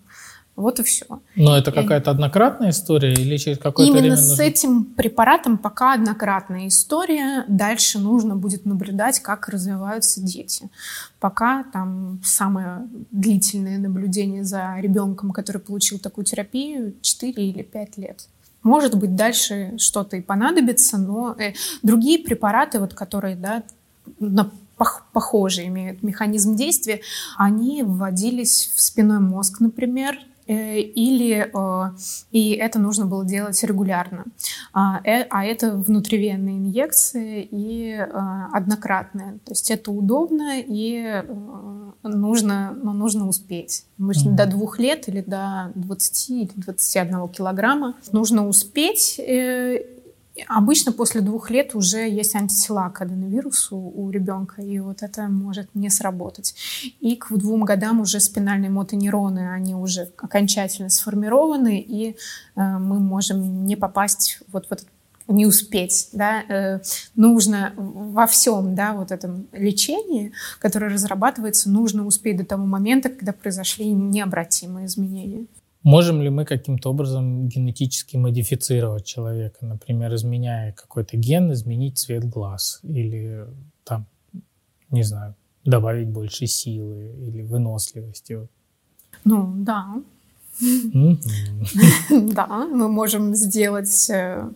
Вот и все. Но это какая-то однократная история или через какое-то Именно время с нужно... этим препаратом пока однократная история. Дальше нужно будет наблюдать, как развиваются дети. Пока там самое длительное наблюдение за ребенком, который получил такую терапию, 4 или 5 лет. Может быть, дальше что-то и понадобится, но э, другие препараты, вот, которые да, на похожие имеют механизм действия, они вводились в спиной мозг, например, или э, и это нужно было делать регулярно. А, э, а это внутривенные инъекции и однократные. То есть это удобно и нужно, но нужно успеть. Обычно mm-hmm. до двух лет или до 20 или 21 килограмма нужно успеть Обычно после двух лет уже есть антитела к аденовирусу у ребенка, и вот это может не сработать. И к двум годам уже спинальные мотонейроны, они уже окончательно сформированы, и э, мы можем не попасть вот в этот не успеть, да, э, нужно во всем, да, вот этом лечении, которое разрабатывается, нужно успеть до того момента, когда произошли необратимые изменения. Можем ли мы каким-то образом генетически модифицировать человека, например, изменяя какой-то ген, изменить цвет глаз или там, не знаю, добавить больше силы или выносливости? Ну, да. Да, мы можем сделать э,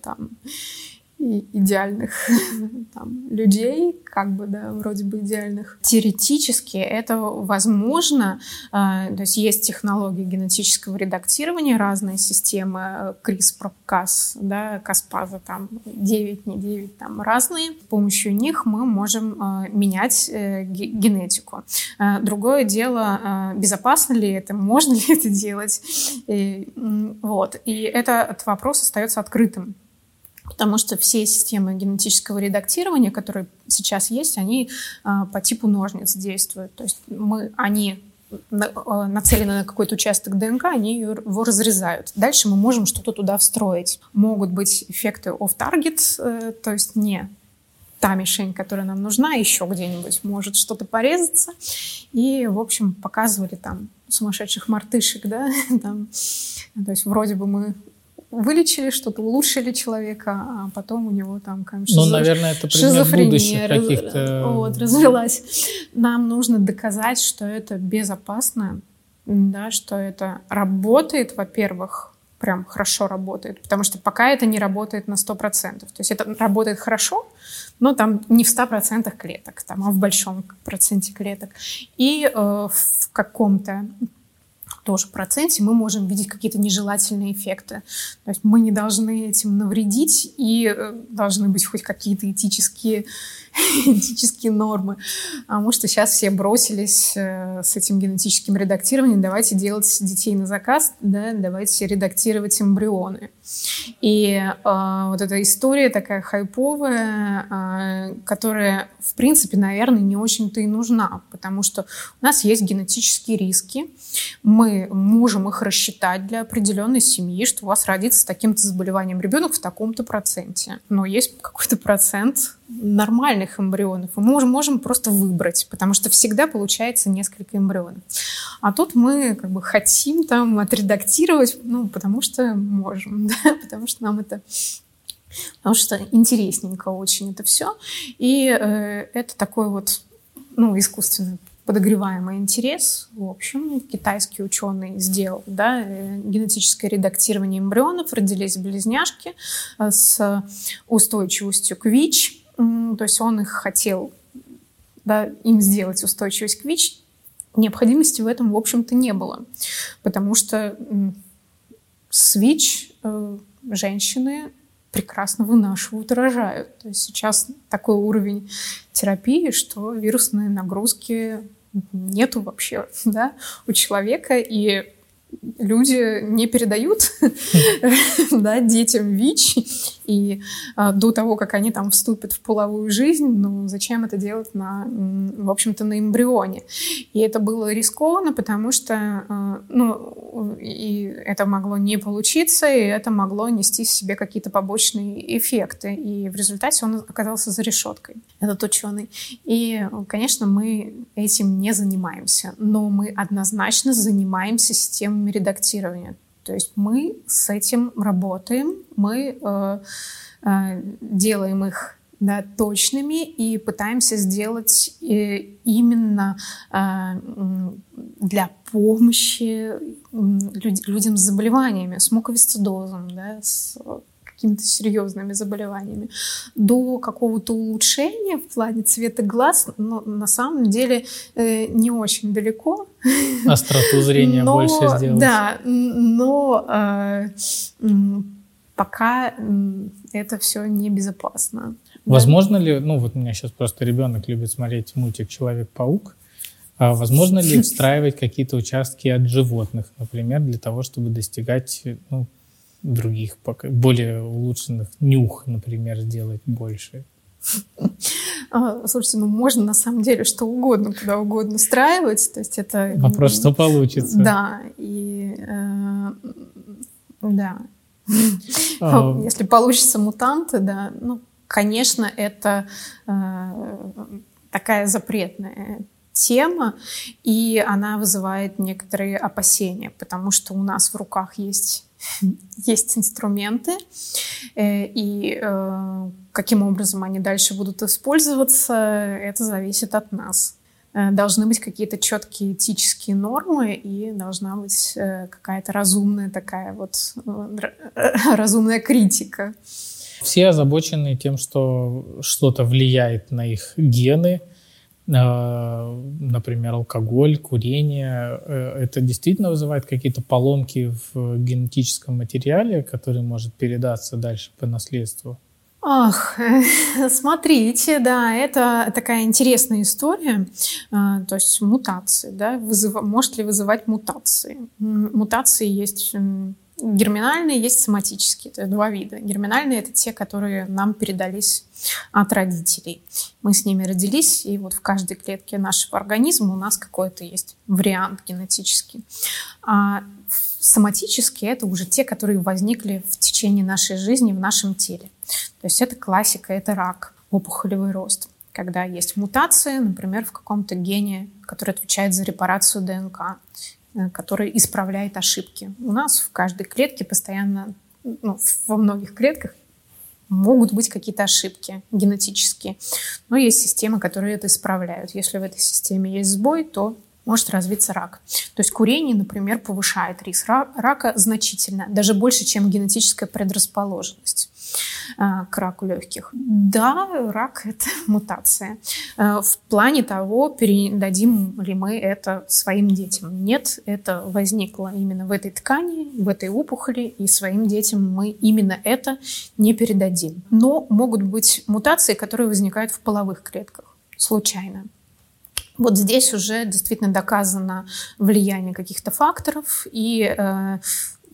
идеальных там, людей, как бы, да, вроде бы идеальных. Теоретически это возможно. Э, то есть есть технологии генетического редактирования, разные системы э, CRISPR-Cas, да, Каспаза, там 9, не 9, там разные. С помощью них мы можем э, менять э, генетику. Э, другое дело, э, безопасно ли это, можно ли это делать. И, вот. И этот вопрос остается открытым потому что все системы генетического редактирования, которые сейчас есть, они а, по типу ножниц действуют. То есть мы, они а, нацелены на какой-то участок ДНК, они его разрезают. Дальше мы можем что-то туда встроить. Могут быть эффекты off-target, э, то есть не та мишень, которая нам нужна, еще где-нибудь может что-то порезаться. И, в общем, показывали там сумасшедших мартышек, да, там, то есть вроде бы мы вылечили что-то, улучшили человека, а потом у него там как, шизо... Ну, наверное, это шизофрения каких-то... Вот, развелась. Нам нужно доказать, что это безопасно, да, что это работает, во-первых, прям хорошо работает, потому что пока это не работает на 100%. То есть это работает хорошо, но там не в 100% клеток, там, а в большом проценте клеток. И э, в каком-то тоже проценте мы можем видеть какие-то нежелательные эффекты. То есть мы не должны этим навредить и э, должны быть хоть какие-то этические этические нормы. Потому что сейчас все бросились э, с этим генетическим редактированием. Давайте делать детей на заказ, да, давайте редактировать эмбрионы. И э, вот эта история такая хайповая, э, которая, в принципе, наверное, не очень-то и нужна, потому что у нас есть генетические риски. Мы можем их рассчитать для определенной семьи, что у вас родится с таким-то заболеванием ребенок в таком-то проценте. Но есть какой-то процент нормальных эмбрионов. И мы можем, просто выбрать, потому что всегда получается несколько эмбрионов. А тут мы как бы хотим там отредактировать, ну, потому что можем, да, потому что нам это потому что интересненько очень это все. И э, это такой вот, ну, искусственный подогреваемый интерес. В общем, китайский ученый сделал да, э, генетическое редактирование эмбрионов, родились близняшки э, с устойчивостью к ВИЧ, то есть он их хотел да, им сделать устойчивость к ВИЧ, необходимости в этом, в общем-то, не было. Потому что с ВИЧ э, женщины прекрасно вынашивают рожают. То есть сейчас такой уровень терапии, что вирусные нагрузки нету вообще да, у человека, и люди не передают да, детям ВИЧ, и а, до того, как они там вступят в половую жизнь, ну, зачем это делать на, в общем-то, на эмбрионе? И это было рискованно, потому что, а, ну, и это могло не получиться, и это могло нести в себе какие-то побочные эффекты. И в результате он оказался за решеткой, этот ученый. И, конечно, мы этим не занимаемся, но мы однозначно занимаемся системами редактирования. То есть мы с этим работаем, мы э, э, делаем их да, точными и пытаемся сделать э, именно э, для помощи люд, людям с заболеваниями, с муковисцидозом, да, с какими-то серьезными заболеваниями, до какого-то улучшения в плане цвета глаз, но на самом деле э, не очень далеко. Остроту зрения но, больше сделать. Да, но э, пока это все небезопасно. Возможно да? ли, ну вот у меня сейчас просто ребенок любит смотреть мультик «Человек-паук», а возможно ли встраивать какие-то участки от животных, например, для того, чтобы достигать ну, других, более улучшенных нюх, например, сделать больше? А, слушайте, ну можно на самом деле что угодно, куда угодно устраивать, то есть это... Вопрос, что получится. Да, и... Э, да. А... Если получится мутанты, да, ну, конечно, это э, такая запретная тема, и она вызывает некоторые опасения, потому что у нас в руках есть есть инструменты, э, и э, каким образом они дальше будут использоваться, это зависит от нас. Э, должны быть какие-то четкие этические нормы и должна быть какая-то разумная такая вот разумная критика. Все озабочены тем, что что-то влияет на их гены – например, алкоголь, курение, э, это действительно вызывает какие-то поломки в генетическом материале, который может передаться дальше по наследству? Ах, смотрите, да, это такая интересная история, э, то есть мутации, да, вызыв... может ли вызывать мутации? Мутации есть Герминальные есть соматические, это два вида. Герминальные — это те, которые нам передались от родителей. Мы с ними родились, и вот в каждой клетке нашего организма у нас какой-то есть вариант генетический. А соматические — это уже те, которые возникли в течение нашей жизни в нашем теле. То есть это классика, это рак, опухолевый рост когда есть мутации, например, в каком-то гене, который отвечает за репарацию ДНК. Э, который исправляет ошибки. У нас в каждой клетке постоянно, ну, во многих клетках могут быть какие-то ошибки генетические. Но есть системы, которые это исправляют. Если в этой системе есть сбой, то может развиться рак. То есть курение, например, повышает риск рака значительно, даже больше, чем генетическая предрасположенность э, к раку легких. Да, рак – это мутация. Э, в плане того, передадим ли мы это своим детям. Нет, это возникло именно в этой ткани, в этой опухоли, и своим детям мы именно это не передадим. Но могут быть мутации, которые возникают в половых клетках случайно. Вот здесь уже действительно доказано влияние каких-то факторов, и э,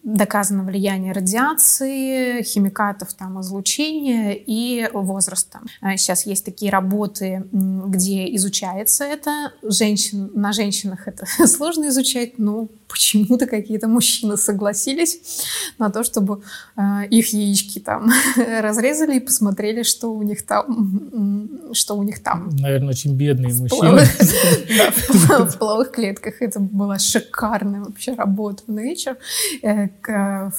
доказано влияние радиации, химикатов, там, излучения и возраста. А сейчас есть такие работы, где изучается это. Женщин, на женщинах это сложно изучать, но почему-то какие-то мужчины согласились на то, чтобы э, их яички там разрезали и посмотрели, что у них там. Что у них там. Наверное, очень бедные мужчины. В половых клетках. Это была шикарная вообще работа в э,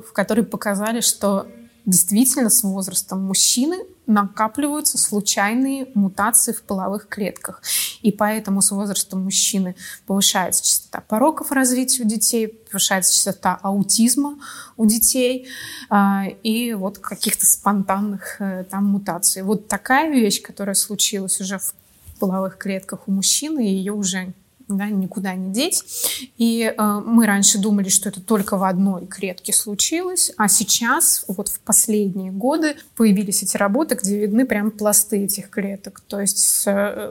в которой показали, что действительно с возрастом мужчины накапливаются случайные мутации в половых клетках. И поэтому с возрастом мужчины повышается частота пороков развития у детей, повышается частота аутизма у детей а, и вот каких-то спонтанных э, там мутаций. Вот такая вещь, которая случилась уже в половых клетках у мужчины, ее уже да, никуда не деть. И э, мы раньше думали, что это только в одной клетке случилось, а сейчас, вот в последние годы, появились эти работы, где видны прям пласты этих клеток. То есть с,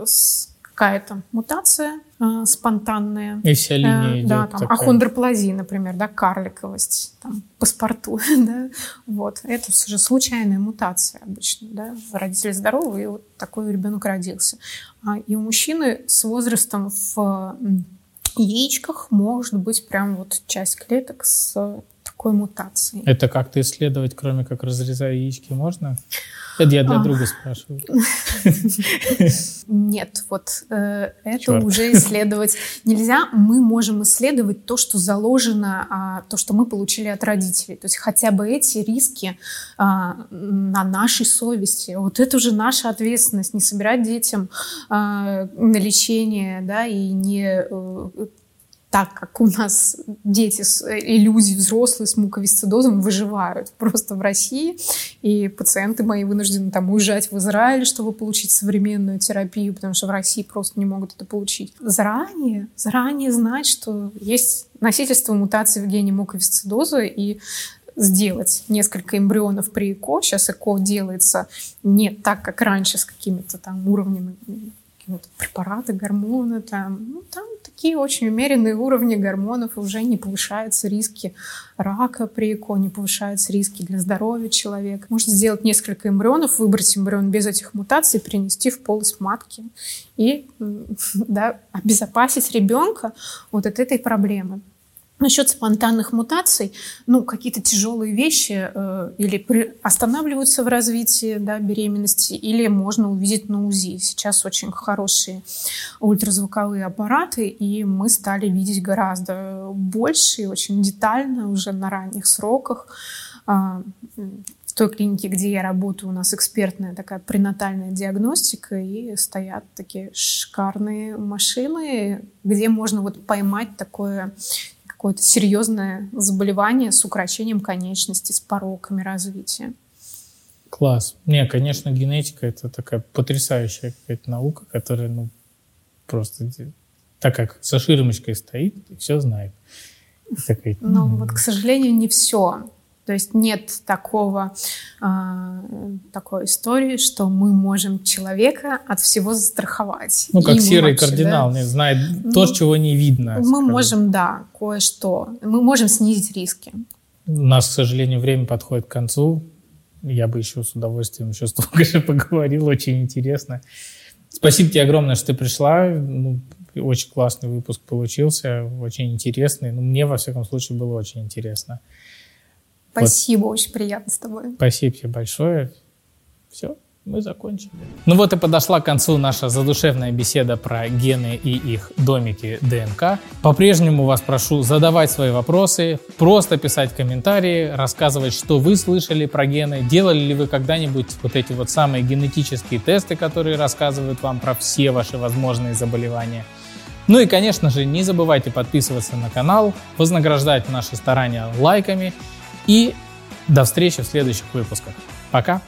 с какая-то мутация э, спонтанная. И вся линия э, идет Да, там, такая. ахондроплазия, например, да, карликовость, там, паспорту, да, вот. Это уже случайная мутация обычно, да, родители здоровые, и вот такой ребенок родился. А, и у мужчины с возрастом в яичках может быть прям вот часть клеток с такой мутацией. Это как-то исследовать, кроме как разрезая яички, можно? Это я для а. друга спрашиваю. Нет, вот э, это Черт. уже исследовать нельзя. Мы можем исследовать то, что заложено, а, то, что мы получили от родителей. То есть хотя бы эти риски а, на нашей совести. Вот это уже наша ответственность, не собирать детям а, на лечение, да, и не э, так как у нас дети и люди взрослые с муковисцидозом выживают просто в России, и пациенты мои вынуждены там уезжать в Израиль, чтобы получить современную терапию, потому что в России просто не могут это получить. Заранее, заранее знать, что есть носительство мутации в гене муковисцидоза, и сделать несколько эмбрионов при ЭКО. Сейчас ЭКО делается не так, как раньше, с какими-то там уровнями какие-то препараты, гормоны, там, ну, там такие очень умеренные уровни гормонов, уже не повышаются риски рака при ЭКО, не повышаются риски для здоровья человека. Можно сделать несколько эмбрионов, выбрать эмбрион без этих мутаций, перенести в полость матки и да, обезопасить ребенка вот от этой проблемы. Насчет спонтанных мутаций, ну, какие-то тяжелые вещи э, или при, останавливаются в развитии да, беременности, или можно увидеть на УЗИ. Сейчас очень хорошие ультразвуковые аппараты, и мы стали видеть гораздо больше и очень детально уже на ранних сроках. Э, в той клинике, где я работаю, у нас экспертная такая пренатальная диагностика, и стоят такие шикарные машины, где можно вот поймать такое какое-то серьезное заболевание с украшением конечности, с пороками развития. Класс. Не, конечно, генетика это такая потрясающая какая-то наука, которая, ну, просто так как за ширмочкой стоит и все знает. Такая, ну, вот, к сожалению, не все. То есть нет такого, э, такой истории, что мы можем человека от всего застраховать. Ну, как серый вообще, кардинал, да? не знает ну, то, чего не видно. Мы скажем. можем, да, кое-что. Мы можем снизить риски. У нас, к сожалению, время подходит к концу. Я бы еще с удовольствием еще столько же поговорил, очень интересно. Спасибо тебе огромное, что ты пришла. Ну, очень классный выпуск получился, очень интересный. Ну, мне, во всяком случае, было очень интересно. Спасибо, вот. очень приятно с тобой. Спасибо тебе большое. Все, мы закончили. Ну вот и подошла к концу наша задушевная беседа про гены и их домики ДНК. По-прежнему вас прошу задавать свои вопросы, просто писать комментарии, рассказывать, что вы слышали про гены, делали ли вы когда-нибудь вот эти вот самые генетические тесты, которые рассказывают вам про все ваши возможные заболевания. Ну и, конечно же, не забывайте подписываться на канал, вознаграждать наши старания лайками и до встречи в следующих выпусках. Пока!